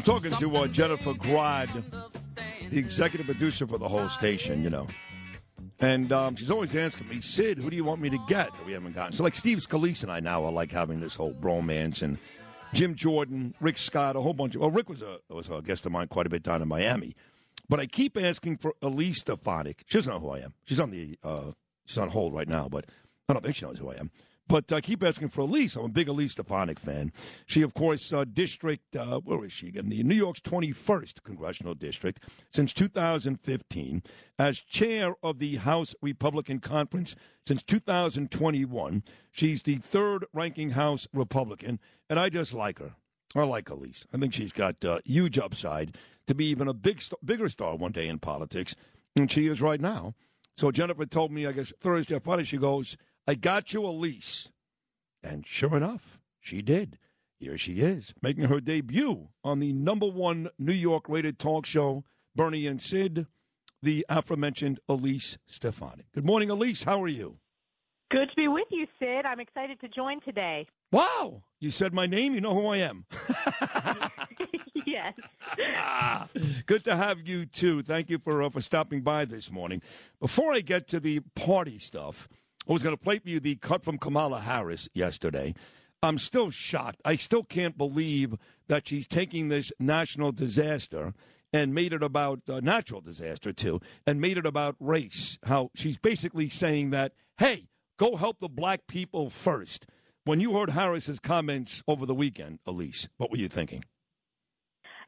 I'm talking to uh, Jennifer Grad, the executive producer for the whole station, you know. And um, she's always asking me, Sid, who do you want me to get that we haven't gotten? So, like, Steve Scalise and I now are like having this whole bromance, and Jim Jordan, Rick Scott, a whole bunch of. Well, Rick was a was a guest of mine quite a bit down in Miami, but I keep asking for Elise Stefanik. She doesn't know who I am. She's on the uh, she's on hold right now, but I don't think she knows who I am. But I keep asking for Elise. I'm a big Elise Stefanik fan. She, of course, uh, district, uh, where is she again? The New York's 21st congressional district since 2015. As chair of the House Republican Conference since 2021. She's the third ranking House Republican, and I just like her. I like Elise. I think she's got uh, huge upside to be even a big, bigger star one day in politics, and she is right now. So Jennifer told me, I guess Thursday or Friday, she goes, I got you Elise. And sure enough, she did. Here she is, making her debut on the number one New York rated talk show, Bernie and Sid, the aforementioned Elise Stefanik. Good morning, Elise. How are you? Good to be with you, Sid. I'm excited to join today. Wow. You said my name. You know who I am. yes. Ah, good to have you, too. Thank you for, uh, for stopping by this morning. Before I get to the party stuff, I was going to play for you the cut from Kamala Harris yesterday. I'm still shocked. I still can't believe that she's taking this national disaster and made it about uh, natural disaster too, and made it about race. How she's basically saying that, hey, go help the black people first. When you heard Harris's comments over the weekend, Elise, what were you thinking?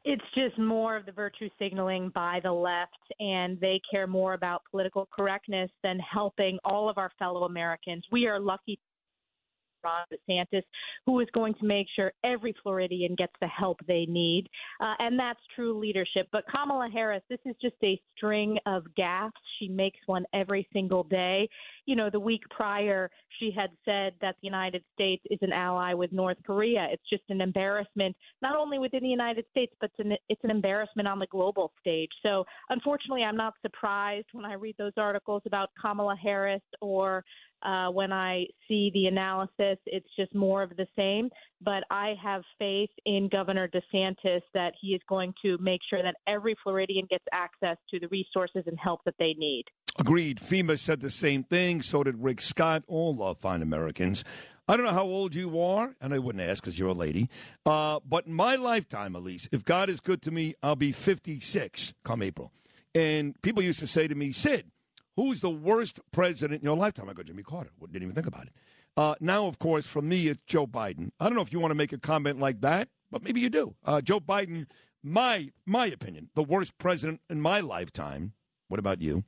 It's just more of the virtue signaling by the left, and they care more about political correctness than helping all of our fellow Americans. We are lucky Ron DeSantis, who is going to make sure every Floridian gets the help they need. Uh, and that's true leadership. But Kamala Harris, this is just a string of gaffes. She makes one every single day. You know, the week prior, she had said that the United States is an ally with North Korea. It's just an embarrassment, not only within the United States, but it's an, it's an embarrassment on the global stage. So, unfortunately, I'm not surprised when I read those articles about Kamala Harris or uh, when I see the analysis, it's just more of the same. But I have faith in Governor DeSantis that he is going to make sure that every Floridian gets access to the resources and help that they need. Agreed. FEMA said the same thing. So did Rick Scott. All love fine Americans. I don't know how old you are, and I wouldn't ask because you're a lady. Uh, but in my lifetime, least, if God is good to me, I'll be 56 come April. And people used to say to me, Sid, Who's the worst president in your lifetime? I go, Jimmy Carter. Didn't even think about it. Uh, now, of course, for me, it's Joe Biden. I don't know if you want to make a comment like that, but maybe you do. Uh, Joe Biden, my my opinion, the worst president in my lifetime. What about you?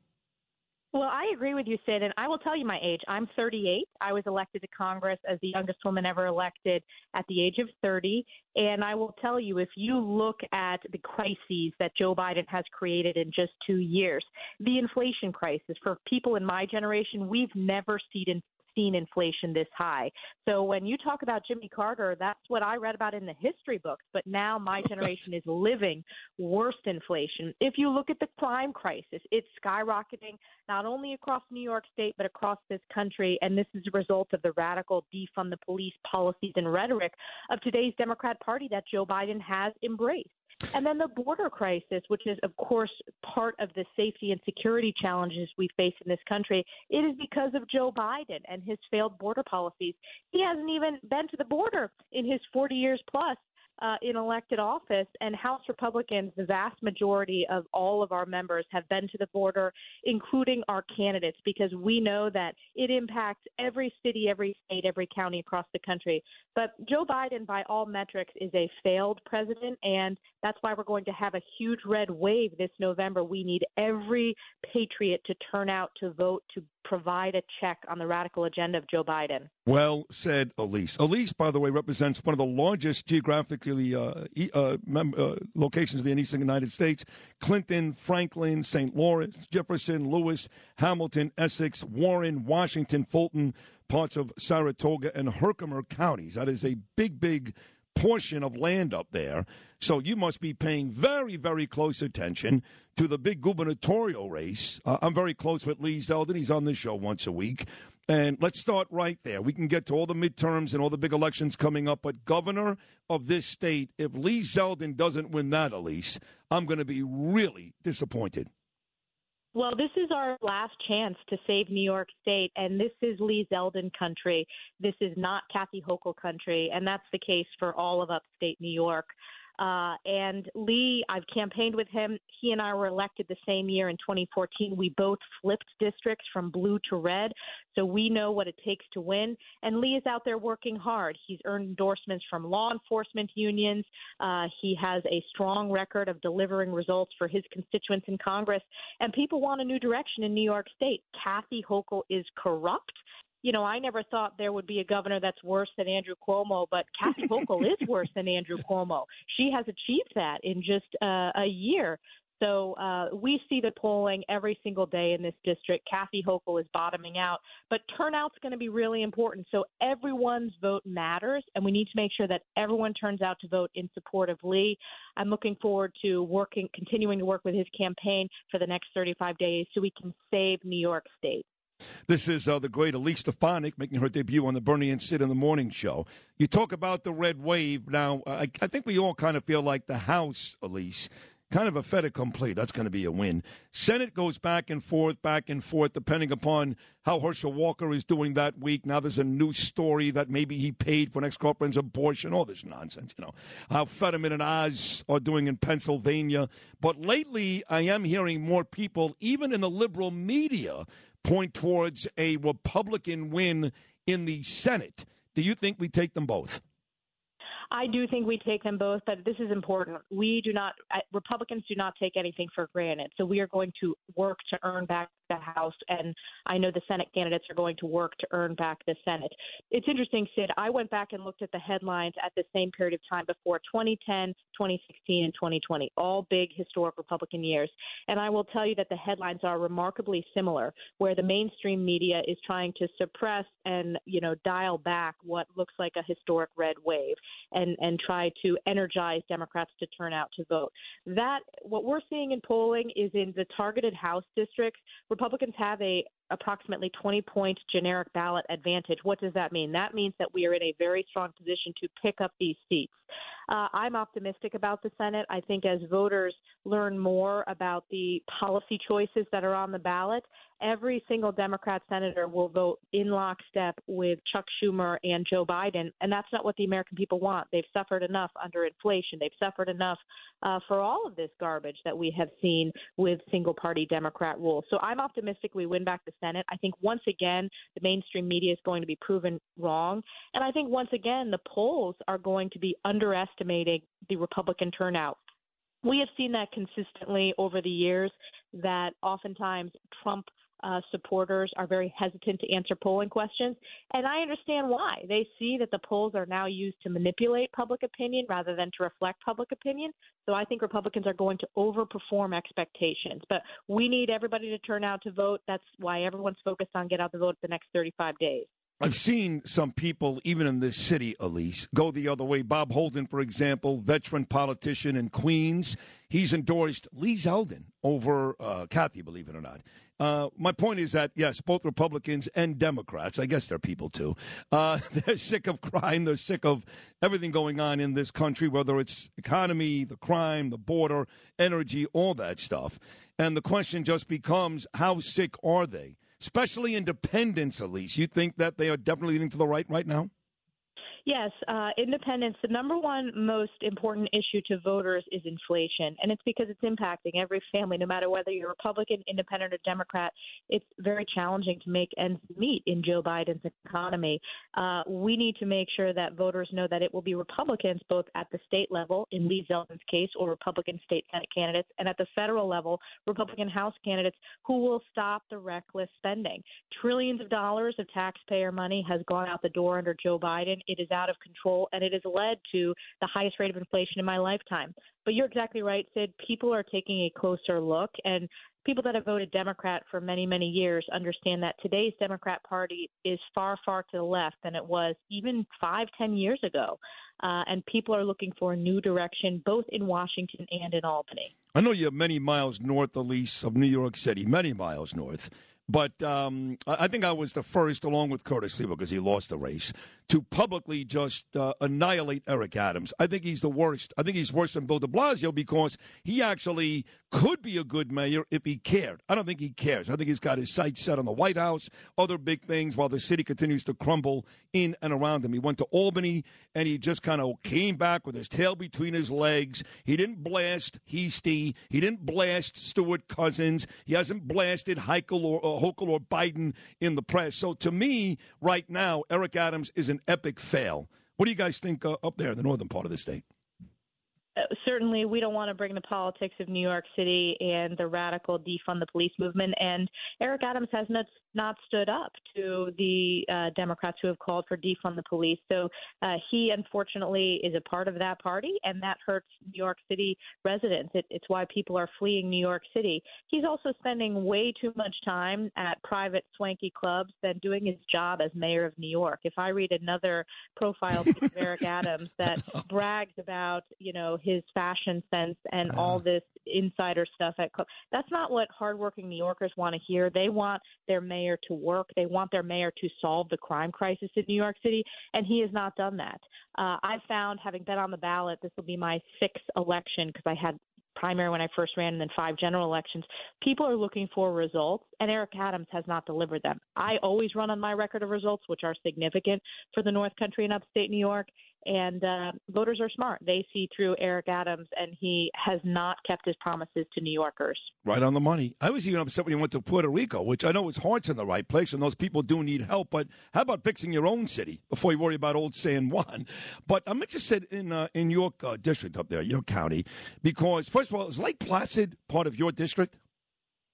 Well, I agree with you, Sid, and I will tell you my age. I'm 38. I was elected to Congress as the youngest woman ever elected at the age of 30. And I will tell you, if you look at the crises that Joe Biden has created in just two years, the inflation crisis for people in my generation, we've never seen seen inflation this high. So when you talk about Jimmy Carter, that's what I read about in the history books. But now my generation is living worst inflation. If you look at the crime crisis, it's skyrocketing not only across New York State, but across this country. And this is a result of the radical defund the police policies and rhetoric of today's Democrat Party that Joe Biden has embraced. And then the border crisis, which is, of course, part of the safety and security challenges we face in this country, it is because of Joe Biden and his failed border policies. He hasn't even been to the border in his 40 years plus uh, in elected office, and House Republicans, the vast majority of all of our members have been to the border, including our candidates, because we know that it impacts every city, every state, every county across the country. But Joe Biden, by all metrics, is a failed president, and that's why we're going to have a huge red wave this November. We need every patriot to turn out to vote to provide a check on the radical agenda of Joe Biden. Well said, Elise. Elise, by the way, represents one of the largest geographically uh, uh, mem- uh, locations in the eastern United States Clinton, Franklin, St. Lawrence, Jefferson, Lewis, Hamilton, Essex, Warren, Washington, Fulton, parts of Saratoga, and Herkimer counties. That is a big, big portion of land up there. So you must be paying very, very close attention to the big gubernatorial race. Uh, I'm very close with Lee Zeldin. He's on the show once a week. And let's start right there. We can get to all the midterms and all the big elections coming up, but governor of this state, if Lee Zeldin doesn't win that, Elise, I'm going to be really disappointed. Well, this is our last chance to save New York State, and this is Lee Zeldin country. This is not Kathy Hochul country, and that's the case for all of upstate New York. Uh, and Lee, I've campaigned with him. He and I were elected the same year in 2014. We both flipped districts from blue to red, so we know what it takes to win. And Lee is out there working hard. He's earned endorsements from law enforcement unions. Uh, he has a strong record of delivering results for his constituents in Congress. And people want a new direction in New York State. Kathy Hochul is corrupt you know, I never thought there would be a governor that's worse than Andrew Cuomo, but Kathy Hochul is worse than Andrew Cuomo. She has achieved that in just uh, a year. So uh, we see the polling every single day in this district. Kathy Hochul is bottoming out, but turnout's going to be really important. So everyone's vote matters, and we need to make sure that everyone turns out to vote in support of Lee. I'm looking forward to working, continuing to work with his campaign for the next 35 days, so we can save New York State. This is uh, the great Elise Stefanik making her debut on the Bernie and Sid in the Morning Show. You talk about the red wave. Now, I, I think we all kind of feel like the House, Elise, kind of a fait accompli. That's going to be a win. Senate goes back and forth, back and forth, depending upon how Herschel Walker is doing that week. Now there's a new story that maybe he paid for an ex-girlfriend's abortion. All this nonsense, you know. How Fetterman and Oz are doing in Pennsylvania. But lately, I am hearing more people, even in the liberal media, point towards a Republican win in the Senate. Do you think we take them both? I do think we take them both, but this is important. We do not, Republicans do not take anything for granted. So we are going to work to earn back the House, and I know the Senate candidates are going to work to earn back the Senate. It's interesting, Sid. I went back and looked at the headlines at the same period of time before 2010, 2016, and 2020, all big historic Republican years. And I will tell you that the headlines are remarkably similar, where the mainstream media is trying to suppress and, you know, dial back what looks like a historic red wave and, and try to energize Democrats to turn out to vote. That, what we're seeing in polling is in the targeted House districts, Republicans have a approximately 20 point generic ballot advantage. What does that mean? That means that we are in a very strong position to pick up these seats. Uh, I'm optimistic about the Senate. I think as voters learn more about the policy choices that are on the ballot, every single Democrat senator will vote in lockstep with Chuck Schumer and Joe Biden. And that's not what the American people want. They've suffered enough under inflation, they've suffered enough uh, for all of this garbage that we have seen with single party Democrat rule. So I'm optimistic we win back the Senate. I think once again, the mainstream media is going to be proven wrong. And I think once again, the polls are going to be underestimating the Republican turnout. We have seen that consistently over the years that oftentimes Trump uh, supporters are very hesitant to answer polling questions. And I understand why. They see that the polls are now used to manipulate public opinion rather than to reflect public opinion. So I think Republicans are going to overperform expectations. But we need everybody to turn out to vote. That's why everyone's focused on get out the vote the next 35 days. I've seen some people, even in this city, Elise, go the other way. Bob Holden, for example, veteran politician in Queens, he's endorsed Lee Zeldin over uh, Kathy, believe it or not. Uh, my point is that, yes, both Republicans and Democrats, I guess they're people too, uh, they're sick of crime. They're sick of everything going on in this country, whether it's economy, the crime, the border, energy, all that stuff. And the question just becomes how sick are they? Especially independents, Elise. You think that they are definitely leaning to the right right now? Yes, uh, independence. The number one most important issue to voters is inflation, and it's because it's impacting every family, no matter whether you're Republican, Independent, or Democrat. It's very challenging to make ends meet in Joe Biden's economy. Uh, we need to make sure that voters know that it will be Republicans, both at the state level, in Lee Zeldin's case, or Republican state Senate candidates, and at the federal level, Republican House candidates who will stop the reckless spending. Trillions of dollars of taxpayer money has gone out the door under Joe Biden. It is out of control, and it has led to the highest rate of inflation in my lifetime. But you're exactly right, Sid. People are taking a closer look, and people that have voted Democrat for many, many years understand that today's Democrat Party is far, far to the left than it was even five, ten years ago. Uh, and people are looking for a new direction, both in Washington and in Albany. I know you're many miles north, Elise, of New York City, many miles north. But um, I think I was the first, along with Curtis Sliwa, because he lost the race, to publicly just uh, annihilate Eric Adams. I think he's the worst. I think he's worse than Bill de Blasio because he actually could be a good mayor if he cared. I don't think he cares. I think he's got his sights set on the White House, other big things, while the city continues to crumble in and around him. He went to Albany and he just kind of came back with his tail between his legs. He didn't blast Heastie. He didn't blast Stewart Cousins. He hasn't blasted Heichel or, uh, Hochul or Biden in the press. So to me, right now, Eric Adams is an epic fail. What do you guys think uh, up there in the northern part of the state? Certainly we don't want to bring the politics of New York City and the radical defund the police movement. And Eric Adams has not not stood up to the uh, Democrats who have called for defund the police. So uh, he unfortunately is a part of that party, and that hurts New York City residents. It, it's why people are fleeing New York City. He's also spending way too much time at private swanky clubs than doing his job as mayor of New York. If I read another profile of Eric Adams that brags about, you know, his fashion sense and uh-huh. all this insider stuff at club. That's not what hardworking New Yorkers want to hear. They want their mayor to work. They want their mayor to solve the crime crisis in New York City, and he has not done that. Uh, I've found, having been on the ballot, this will be my sixth election because I had primary when I first ran and then five general elections, people are looking for results, and Eric Adams has not delivered them. I always run on my record of results, which are significant for the North Country and upstate New York, and uh, voters are smart. They see through Eric Adams, and he has not kept his promises to New Yorkers. Right on the money. I was even upset when he went to Puerto Rico, which I know his heart's in the right place, and those people do need help. But how about fixing your own city before you worry about old San Juan? But I'm interested in uh, in your uh, district up there, your county, because first of all, is Lake Placid part of your district?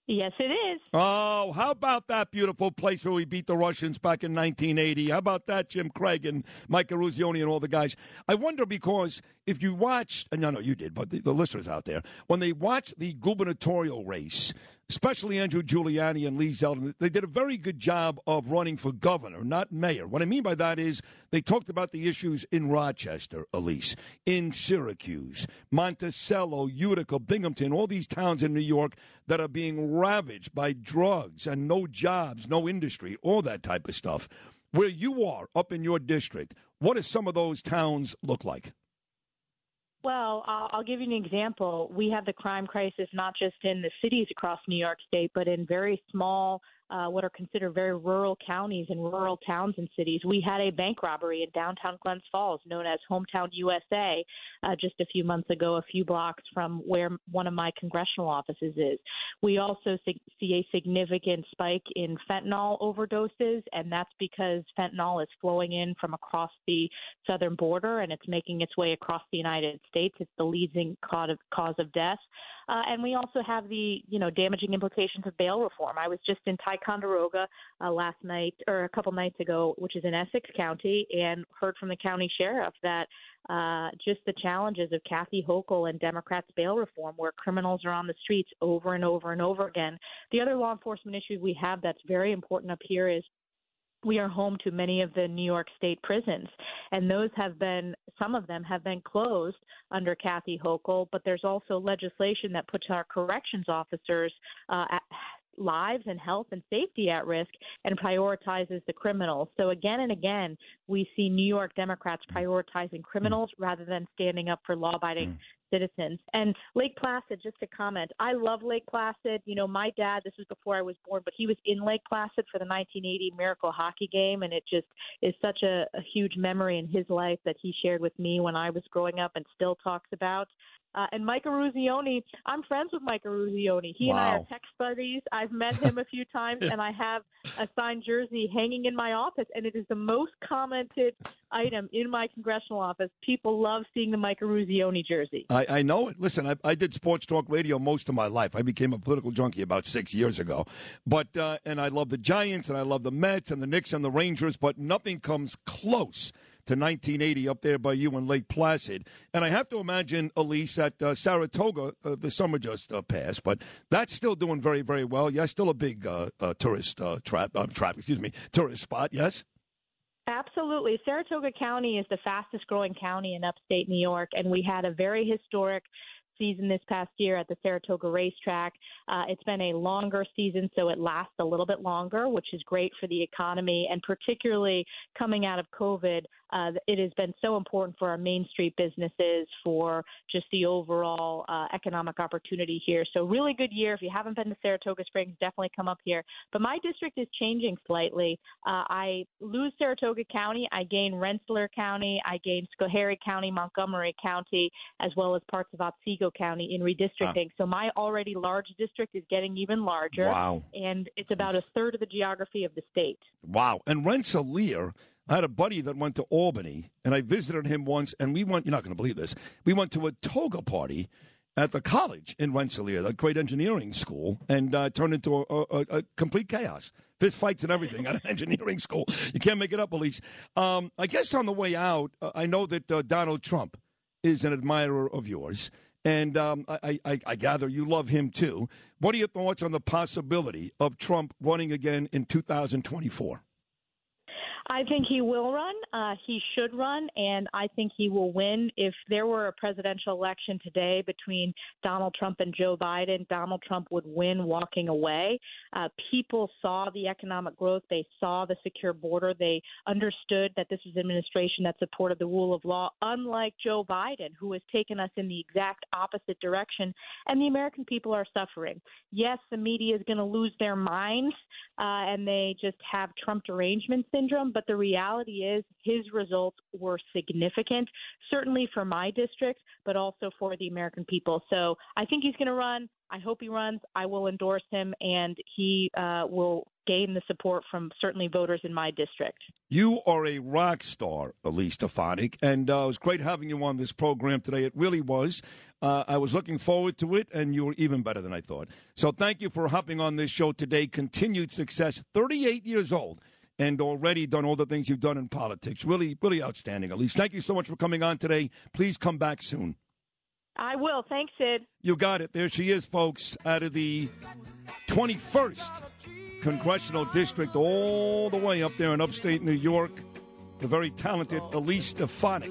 Yes, it is. Oh, how about that beautiful place where we beat the Russians back in 1980? How about that, Jim Craig and Mike Eruzione and all the guys? I wonder because if you watch, uh, no, no, you did, but the, the listeners out there, when they watch the gubernatorial race, especially Andrew Giuliani and Lee Zeldin, they did a very good job of running for governor, not mayor. What I mean by that is they talked about the issues in Rochester, Elise, in Syracuse, Monticello, Utica, Binghamton, all these towns in New York that are being ravaged by drugs and no jobs, no industry, all that type of stuff. Where you are up in your district, what do some of those towns look like? Well, I'll give you an example. We have the crime crisis not just in the cities across New York State, but in very small uh, what are considered very rural counties and rural towns and cities. We had a bank robbery in downtown Glens Falls, known as Hometown USA, uh, just a few months ago, a few blocks from where one of my congressional offices is. We also see a significant spike in fentanyl overdoses, and that's because fentanyl is flowing in from across the southern border and it's making its way across the United States. It's the leading cause of, cause of death. Uh, and we also have the, you know, damaging implications of bail reform. I was just in Ticonderoga uh, last night or a couple nights ago, which is in Essex County, and heard from the county sheriff that uh, just the challenges of Kathy Hochul and Democrats' bail reform, where criminals are on the streets over and over and over again. The other law enforcement issue we have that's very important up here is we are home to many of the New York State prisons, and those have been, some of them have been closed under Kathy Hochul, but there's also legislation that puts our corrections officers uh, at, lives and health and safety at risk and prioritizes the criminals. So again and again, we see New York Democrats prioritizing criminals rather than standing up for law-abiding mm citizens. And Lake Placid, just to comment, I love Lake Placid. You know, my dad, this was before I was born, but he was in Lake Placid for the 1980 Miracle hockey game, and it just is such a, a huge memory in his life that he shared with me when I was growing up and still talks about. Uh, and Mike Eruzione, I'm friends with Mike Eruzione. He wow. and I are text buddies. I've met him a few times, and I have a signed jersey hanging in my office, and it is the most commented item in my congressional office. People love seeing the Mike Eruzione jersey. I, I know it. Listen, I, I, did sports talk radio most of my life. I became a political junkie about six years ago. But uh, and I love the Giants, and I love the Mets, and the Knicks, and the Rangers, but nothing comes close to 1980 up there by you in Lake Placid. And I have to imagine, Elise, that uh, Saratoga, uh, the summer just uh, passed, but that's still doing very, very well. Yes, still a big uh, uh, tourist uh, trap, trap, excuse me, tourist spot. Yes. Absolutely. Saratoga County is the fastest growing county in upstate New York, and we had a very historic season this past year at the Saratoga racetrack. Uh, it's been a longer season, so it lasts a little bit longer, which is great for the economy. And particularly coming out of COVID, uh, it has been so important for our Main Street businesses, for just the overall uh, economic opportunity here. So, really good year. If you haven't been to Saratoga Springs, definitely come up here. But my district is changing slightly. Uh, I lose Saratoga County, I gain Rensselaer County, I gain Schoharie County, Montgomery County, as well as parts of Otsego County in redistricting. So, my already large district is getting even larger. Wow. And it's about a third of the geography of the state. Wow. And Rensselaer I had a buddy that went to Albany, and I visited him once, and we went, you're not going to believe this, we went to a toga party at the college in Rensselaer, that great engineering school, and uh, turned into a, a, a, complete chaos. Fist fights and everything at an engineering school. You can't make it up, Elise. Um, I guess on the way out, uh, I know that uh, Donald Trump is an admirer of yours. And um, I, I, I gather you love him too. What are your thoughts on the possibility of Trump running again in 2024? I think he will run. Uh, he should run, and I think he will win. If there were a presidential election today between Donald Trump and Joe Biden, Donald Trump would win walking away. Uh, people saw the economic growth, they saw the secure border, they understood that this was administration that supported the rule of law, unlike Joe Biden, who has taken us in the exact opposite direction. And the American people are suffering. Yes, the media is going to lose their minds, uh, and they just have Trump derangement syndrome, but the reality is his results were significant, certainly for my district, but also for the American people. So I think he's going to run. I hope he runs. I will endorse him, and he uh, will gain the support from certainly voters in my district. You are a rock star, Elise Stefanik, and uh, it was great having you on this program today. It really was. Uh, I was looking forward to it, and you were even better than I thought. So thank you for hopping on this show today. Continued success. 38 years old and already done all the things you've done in politics. Really, really outstanding, Elise. Thank you so much for coming on today. Please come back soon. I will. Thanks, Sid. You got it. There she is, folks, out of the 21st Congressional District, all the way up there in upstate New York. The very talented Elise Stefanik.